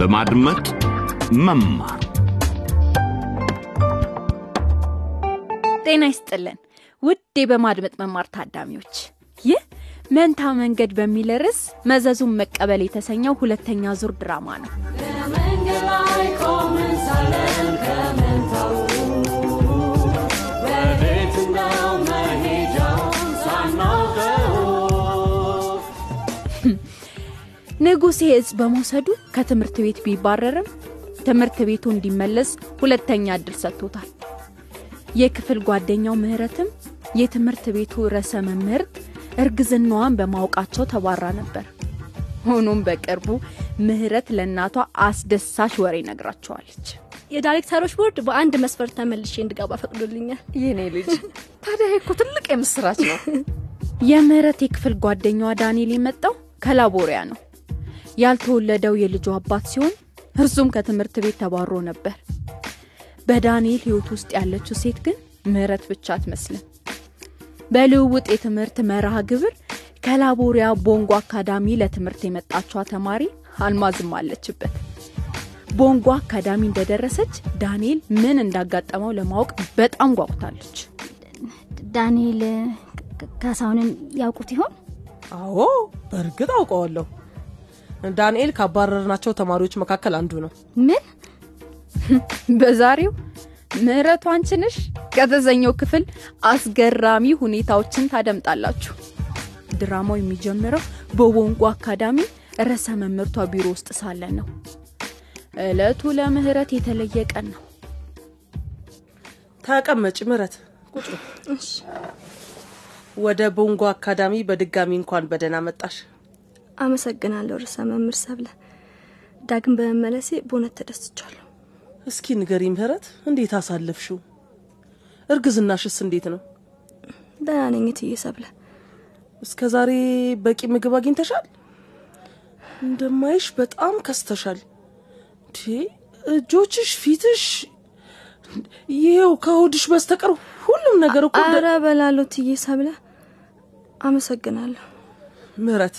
በማድመጥ መማር። ጤና ይስጥልን። ውዴ በማድመጥ መማር ታዳሚዎች ይህ መንታ መንገድ በሚል ርዕስ መዘዙን መቀበል የተሰኘው ሁለተኛ ዙር ድራማ ነው ንጉሴ እጽ በመውሰዱ ከትምህርት ቤት ቢባረርም ትምህርት ቤቱ እንዲመለስ ሁለተኛ እድል ሰጥቶታል የክፍል ጓደኛው ምህረትም የትምህርት ቤቱ ርዕሰ መምህርት እርግዝናዋን በማወቃቸው ተባራ ነበር ሆኖም በቅርቡ ምህረት ለእናቷ አስደሳች ወሬ ነግራቸዋለች የዳይሬክተሮች ቦርድ በአንድ መስፈርት ተመልሼ እንድገባ ፈቅዶልኛል። የኔ ልጅ ታዲያ እኮ ትልቅ የምስራች ነው። የምህረት የክፍል ጓደኛዋ ዳንኤል የመጣው ከላቦሪያ ነው ያልተወለደው የልጁ አባት ሲሆን እርሱም ከትምህርት ቤት ተባሮ ነበር በዳንኤል ህይወት ውስጥ ያለችው ሴት ግን ምህረት ብቻ አትመስልም በልውውጥ የትምህርት መርሃ ግብር ከላቦሪያ ቦንጎ አካዳሚ ለትምህርት የመጣችዋ ተማሪ አልማዝም አለችበት ቦንጎ አካዳሚ እንደደረሰች ዳንኤል ምን እንዳጋጠመው ለማወቅ በጣም ጓጉታለች ዳንኤል ካሳሁንን ያውቁት ይሆን? አዎ በእርግጥ አውቀዋለሁ። ዳንኤል ካባረርናቸው ተማሪዎች መካከል አንዱ ነው። ምን? በዛሬው ምህረቱ አንቺ ነሽ? ከተሰኘው ክፍል አስገራሚ ሁኔታዎችን ታደምጣላችሁ። ድራማው የሚጀምረው በቦንጎ አካዳሚ ርዕሰ መምህርቷ ቢሮ ውስጥ ሳለ ነው። እለቱ ለምህረት የተለየ ቀን ነው። ተቀመጭ ምረት ቁጭ ወደ ቦንጎ አካዳሚ በድጋሚ እንኳን በደህና መጣሽ። አመሰግናለሁ ርዕሰ መምህር ሰብለ። ዳግም በመመለሴ በእውነት ተደስቻለሁ። እስኪ ንገሪ ምህረት፣ እንዴት አሳለፍሽው? እርግዝናሽስ እንዴት ነው? ደህና ነኝ እትዬ ሰብለ። እስከ ዛሬ በቂ ምግብ አግኝተሻል? እንደማይሽ በጣም ከስተሻል። እጆችሽ፣ ፊትሽ፣ ይኸው ከሆድሽ በስተቀር ሁሉም ነገር እኮ አረ በላለሁ እትዬ ሰብለ። አመሰግናለሁ። ምህረት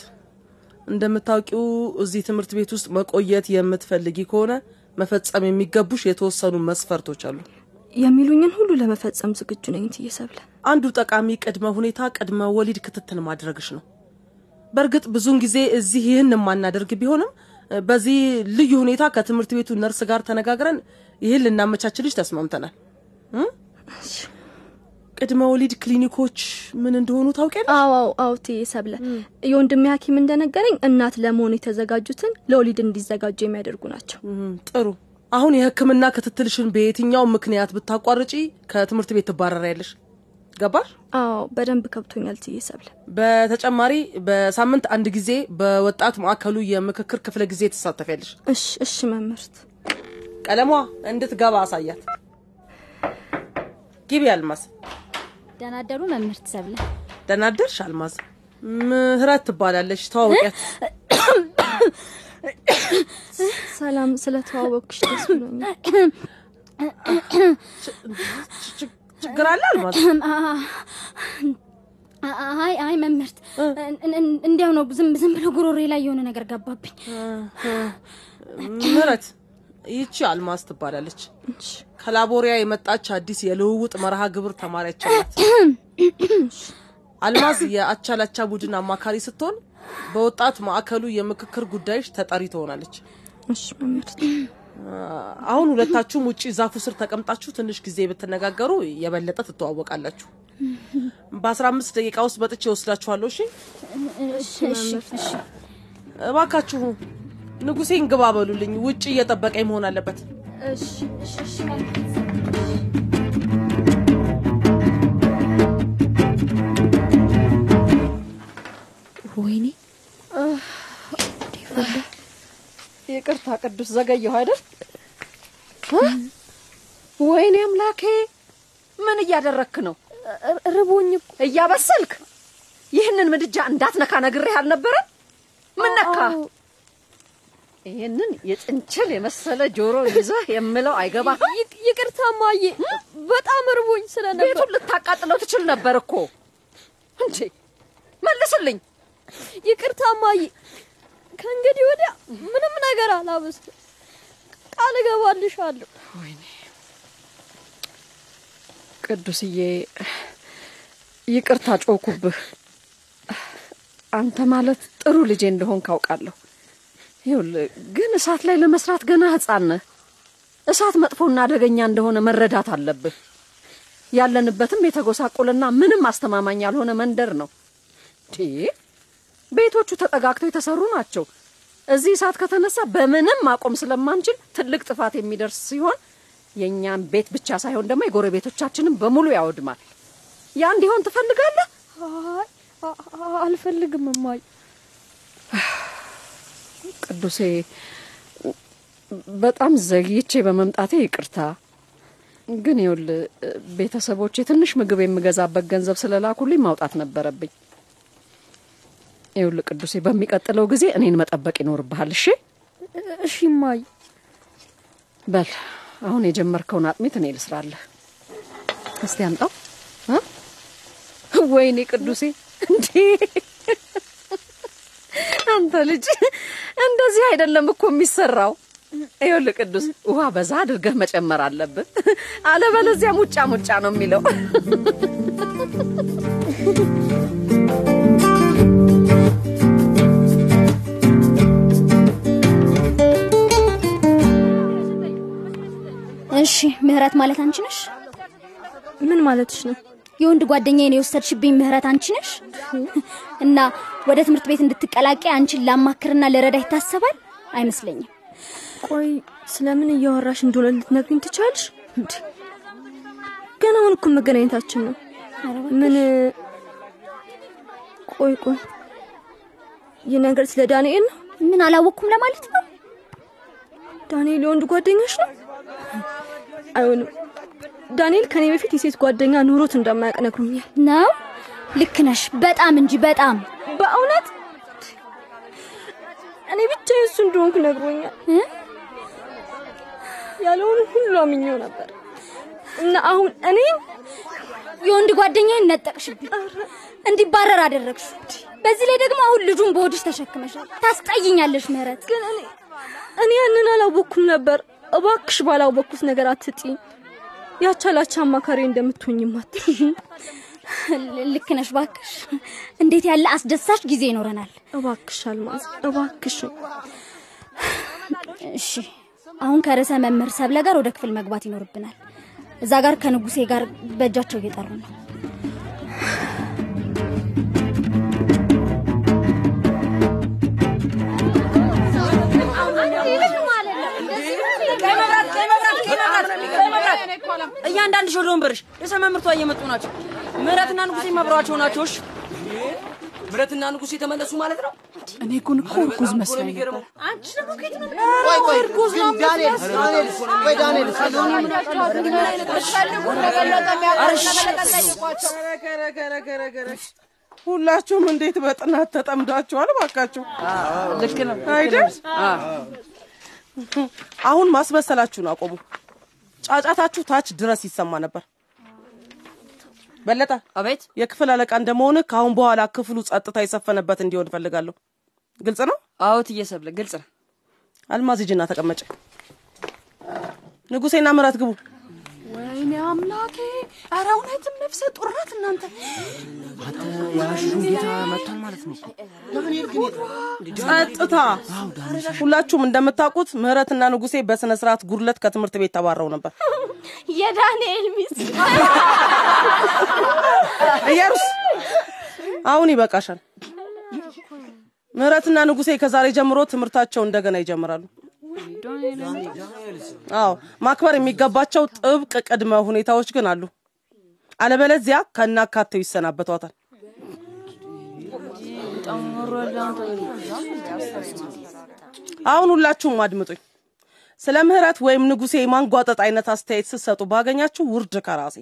እንደምታውቂው እዚህ ትምህርት ቤት ውስጥ መቆየት የምትፈልጊ ከሆነ መፈጸም የሚገቡሽ የተወሰኑ መስፈርቶች አሉ። የሚሉኝን ሁሉ ለመፈጸም ዝግጁ ነኝ እትዬ ሰብለ። አንዱ ጠቃሚ ቅድመ ሁኔታ ቅድመ ወሊድ ክትትል ማድረግሽ ነው። በእርግጥ ብዙውን ጊዜ እዚህ ይህን የማናደርግ ቢሆንም በዚህ ልዩ ሁኔታ ከትምህርት ቤቱ ነርስ ጋር ተነጋግረን ይህን ልናመቻችልሽ ተስማምተናል።? ቅድመ ወሊድ ክሊኒኮች ምን እንደሆኑ ታውቂያለሽ? አዎ አዎ እትዬ ሰብለ። የወንድሜ ሐኪም እንደነገረኝ እናት ለመሆን የተዘጋጁትን ለወሊድ እንዲዘጋጁ የሚያደርጉ ናቸው። ጥሩ። አሁን የሕክምና ክትትልሽን በየትኛው ምክንያት ብታቋርጪ ከትምህርት ቤት ትባረሪያለሽ። ገባሽ? አዎ በደንብ ከብቶኛል እትዬ ሰብለ። በተጨማሪ በሳምንት አንድ ጊዜ በወጣት ማዕከሉ የምክክር ክፍለ ጊዜ ትሳተፊያለሽ። እሽ እሽ መምህርት። ቀለሟ እንድትገባ አሳያት። ግቢ አልማዝ። ደህና አደሩ መምህርት ሰብለ። ደህና አደርሽ አልማዝ። ምህረት ትባላለች። ተዋወቂያት። ሰላም ስለተዋወቅሽ ደስ ብሎኛል። ች- ችግር አለ አልማዝ? አይ አይ መምህርት እን- እን- እንዲያው ነው ዝም ዝም ብሎ ጉሮሬ ላይ የሆነ ነገር ገባብኝ። ምህረት ይቺ አልማዝ ትባላለች። ከላቦሪያ የመጣች አዲስ የልውውጥ መርሃ ግብር ተማሪያችን ናት። አልማዝ የአቻላቻ ቡድን አማካሪ ስትሆን በወጣት ማዕከሉ የምክክር ጉዳዮች ተጠሪ ትሆናለች። አሁን ሁለታችሁም ውጪ ዛፉ ስር ተቀምጣችሁ ትንሽ ጊዜ ብትነጋገሩ የበለጠ ትተዋወቃላችሁ። በአስራ አምስት ደቂቃ ውስጥ በጥቼ ወስዳችኋለሁ። እሺ እባካችሁ ንጉሴን ግባ በሉልኝ። ውጭ እየጠበቀኝ መሆን አለበት። ወይኔ ይቅርታ ቅዱስ ዘገየሁ አይደል? ወይኔ አምላኬ ምን እያደረክ ነው? ርቦኝ እያበሰልክ? ይህንን ምድጃ እንዳትነካ ነግሬህ አልነበረም? ምን ነካ? ይህንን የጥንችል የመሰለ ጆሮ ይዘህ የምለው አይገባህም። ይቅ- ይቅርታ ማዬ፣ በጣም እርቦኝ ስለነበር ቤቱን ልታቃጥለው ትችል ነበር እኮ እንዴ! መልስልኝ። ይቅርታ ማዬ፣ ከእንግዲህ ወዲያ ምንም ነገር አላበስልም። ቃል እገባልሻለሁ። ቅዱስዬ ይቅርታ ጮኩብህ። አንተ ማለት ጥሩ ልጄ እንደሆን ካውቃለሁ። ይኸውልህ ግን እሳት ላይ ለመስራት ገና ሕፃን ነህ። እሳት መጥፎና አደገኛ እንደሆነ መረዳት አለብህ። ያለንበትም የተጎሳቆለና ምንም አስተማማኝ ያልሆነ መንደር ነው። ቤቶቹ ተጠጋግተው የተሰሩ ናቸው። እዚህ እሳት ከተነሳ በምንም ማቆም ስለማንችል ትልቅ ጥፋት የሚደርስ ሲሆን የእኛን ቤት ብቻ ሳይሆን ደግሞ የጎረቤቶቻችንን በሙሉ ያወድማል። ያ እንዲሆን ትፈልጋለህ? አልፈልግም እማዬ። ቅዱሴ በጣም ዘግይቼ በመምጣቴ ይቅርታ። ግን ይኸውልህ ቤተሰቦቼ ትንሽ ምግብ የምገዛበት ገንዘብ ስለላኩልኝ ማውጣት ነበረብኝ። ይኸውልህ ቅዱሴ በሚቀጥለው ጊዜ እኔን መጠበቅ ይኖርብሃል። እሺ እሺ እማዬ። በል አሁን የጀመርከውን አጥሚት እኔ ልስራለህ። እስቲ አምጣው።? ወይኔ ቅዱሴ እንዴ! አንተ ልጅ እንደዚህ አይደለም እኮ የሚሰራው። ይኸውልህ ቅዱስ ውሃ በዛ አድርገህ መጨመር አለብን፣ አለበለዚያ ሙጫ ሙጫ ነው የሚለው። እሺ ምህረት ማለት አንቺ ነሽ? ምን ማለትሽ ነው? የወንድ ጓደኛዬን የወሰድሽብኝ ምህረት አንቺ ነሽ? እና ወደ ትምህርት ቤት እንድትቀላቀይ አንቺን ላማክርና ልረዳ ይታሰባል? አይመስለኝም። ቆይ ስለምን እያወራሽ እንደሆነ ልትነግሪኝ ትቻልሽ? ገና አሁን እኮ መገናኘታችን ነው። ምን ቆይ ቆይ ይህ ነገር ስለ ዳንኤል ነው? ምን አላወቅኩም ለማለት ነው? ዳንኤል የወንድ ጓደኛሽ ነው? አይሆንም። ዳንኤል ከኔ በፊት የሴት ጓደኛ ኑሮት እንደማያውቅ ነግሮኛል። ነው ልክ ነሽ። በጣም እንጂ በጣም በእውነት እኔ ብቻ የሱ እንደሆንኩ ነግሮኛል።? ያለውን ሁሉ አምኜው ነበር እና አሁን እኔ የወንድ ጓደኛዬን ነጠቅሽብኝ፣ እንዲባረር አደረግሽ። በዚህ ላይ ደግሞ አሁን ልጁን በሆድሽ ተሸክመሻል። ታስጠይኛለሽ ምህረት። ግን እኔ እኔ ያንን አላወቅኩም ነበር። እባክሽ ባላወቅኩት ነገር አትጥኝ። ያቻላች አማካሪ እንደምትሆኝ ማት ልክ ነሽ። ባክሽ እንዴት ያለ አስደሳች ጊዜ ይኖረናል። እባክሽ አልማዝ እባክሽ። እሺ አሁን ከርዕሰ መምህር ሰብለ ጋር ወደ ክፍል መግባት ይኖርብናል። እዛ ጋር ከንጉሴ ጋር በእጃቸው እየጠሩ ነው። እያንዳንድ ሾሎ ወንበርሽ ርዕሰ መምህርቷ እየመጡ ናቸው። ምህረትና ንጉሴ መብረዋቸው ናቸው። እሺ ምህረትና ንጉሴ የተመለሱ ማለት ነው። እኔ እኮ እርጉዝ መስሎኝ ነበር። ቆይ ቆይ ግን ዳንኤል ዳንኤል ቆይ ዳንኤል ሁላችሁም እንዴት በጥናት ተጠምዳችኋል? ባካችሁ ልክ ነው አይደል? አሁን ማስመሰላችሁን አቆሙ። ጫጫታችሁ ታች ድረስ ይሰማ ነበር። በለጠ፣ አቤት። የክፍል አለቃ እንደመሆን ከአሁን በኋላ ክፍሉ ጸጥታ የሰፈነበት እንዲሆን እፈልጋለሁ። ግልጽ ነው? አዎ ትየሰብለ ግልጽ ነው። አልማዝ ሂጂና ተቀመጭ። ንጉሴና ምራት ግቡ። ወይኔ አምላኬ! ኧረ እውነትም ነፍሰ ጡር ናት እናንተ። የአሽሩን ጌታ መጥቷል ማለት ነው። ጸጥታ! ሁላችሁም እንደምታውቁት ምህረትና ንጉሴ በስነ ስርዓት ጉድለት ከትምህርት ቤት ተባረው ነበር። የዳንኤል ሚስት እየሩስ አሁን ይበቃሻል። ምህረትና ንጉሴ ከዛሬ ጀምሮ ትምህርታቸው እንደገና ይጀምራሉ። አዎ ማክበር የሚገባቸው ጥብቅ ቅድመ ሁኔታዎች ግን አሉ። አለበለዚያ ከናካቴው ይሰናበቷታል። አሁን ሁላችሁም አድምጡኝ። ስለ ምህረት ወይም ንጉሴ የማንጓጠጥ አይነት አስተያየት ስትሰጡ ባገኛችሁ ውርድ ከራሴ።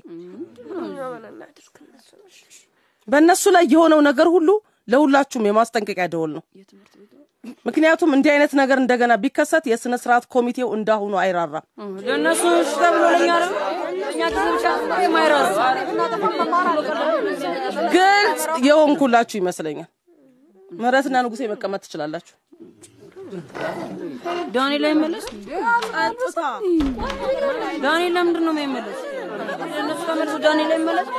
በእነሱ ላይ የሆነው ነገር ሁሉ ለሁላችሁም የማስጠንቀቂያ ደወል ነው። ምክንያቱም እንዲህ አይነት ነገር እንደገና ቢከሰት የስነ ስርዓት ኮሚቴው እንዳሁኑ አይራራም። ለእነሱ ተብሎ የማይራሩ ግልጽ የሆንኩላችሁ ይመስለኛል። ምህረትና ንጉሴ መቀመጥ ትችላላችሁ። ዳንኤል አይመለስ? ዳንኤል ለምንድን ነው የማይመለስ? ተመልሶ ዳንኤል አይመለስ? ወዳ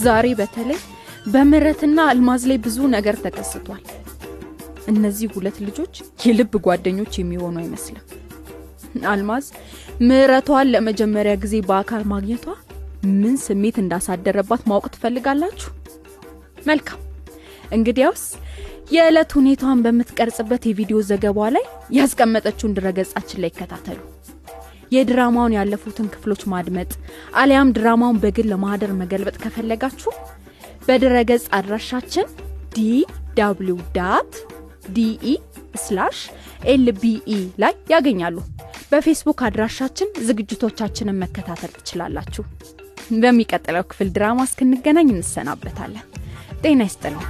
ዛሬ በተለይ በምህረትና አልማዝ ላይ ብዙ ነገር ተከስቷል። እነዚህ ሁለት ልጆች የልብ ጓደኞች የሚሆኑ አይመስልም። አልማዝ ምህረቷን ለመጀመሪያ ጊዜ በአካል ማግኘቷ ምን ስሜት እንዳሳደረባት ማወቅ ትፈልጋላችሁ? መልካም እንግዲያውስ የዕለት ሁኔታዋን በምትቀርጽበት የቪዲዮ ዘገባዋ ላይ ያስቀመጠችውን ድረገጻችን ላይ ይከታተሉ። የድራማውን ያለፉትን ክፍሎች ማድመጥ አሊያም ድራማውን በግል ለማህደር መገልበጥ ከፈለጋችሁ በድረገጽ አድራሻችን DW dot DE slash LBE ላይ ያገኛሉ። በፌስቡክ አድራሻችን ዝግጅቶቻችንን መከታተል ትችላላችሁ። በሚቀጥለው ክፍል ድራማ እስክንገናኝ እንሰናበታለን። ጤና ይስጥልን።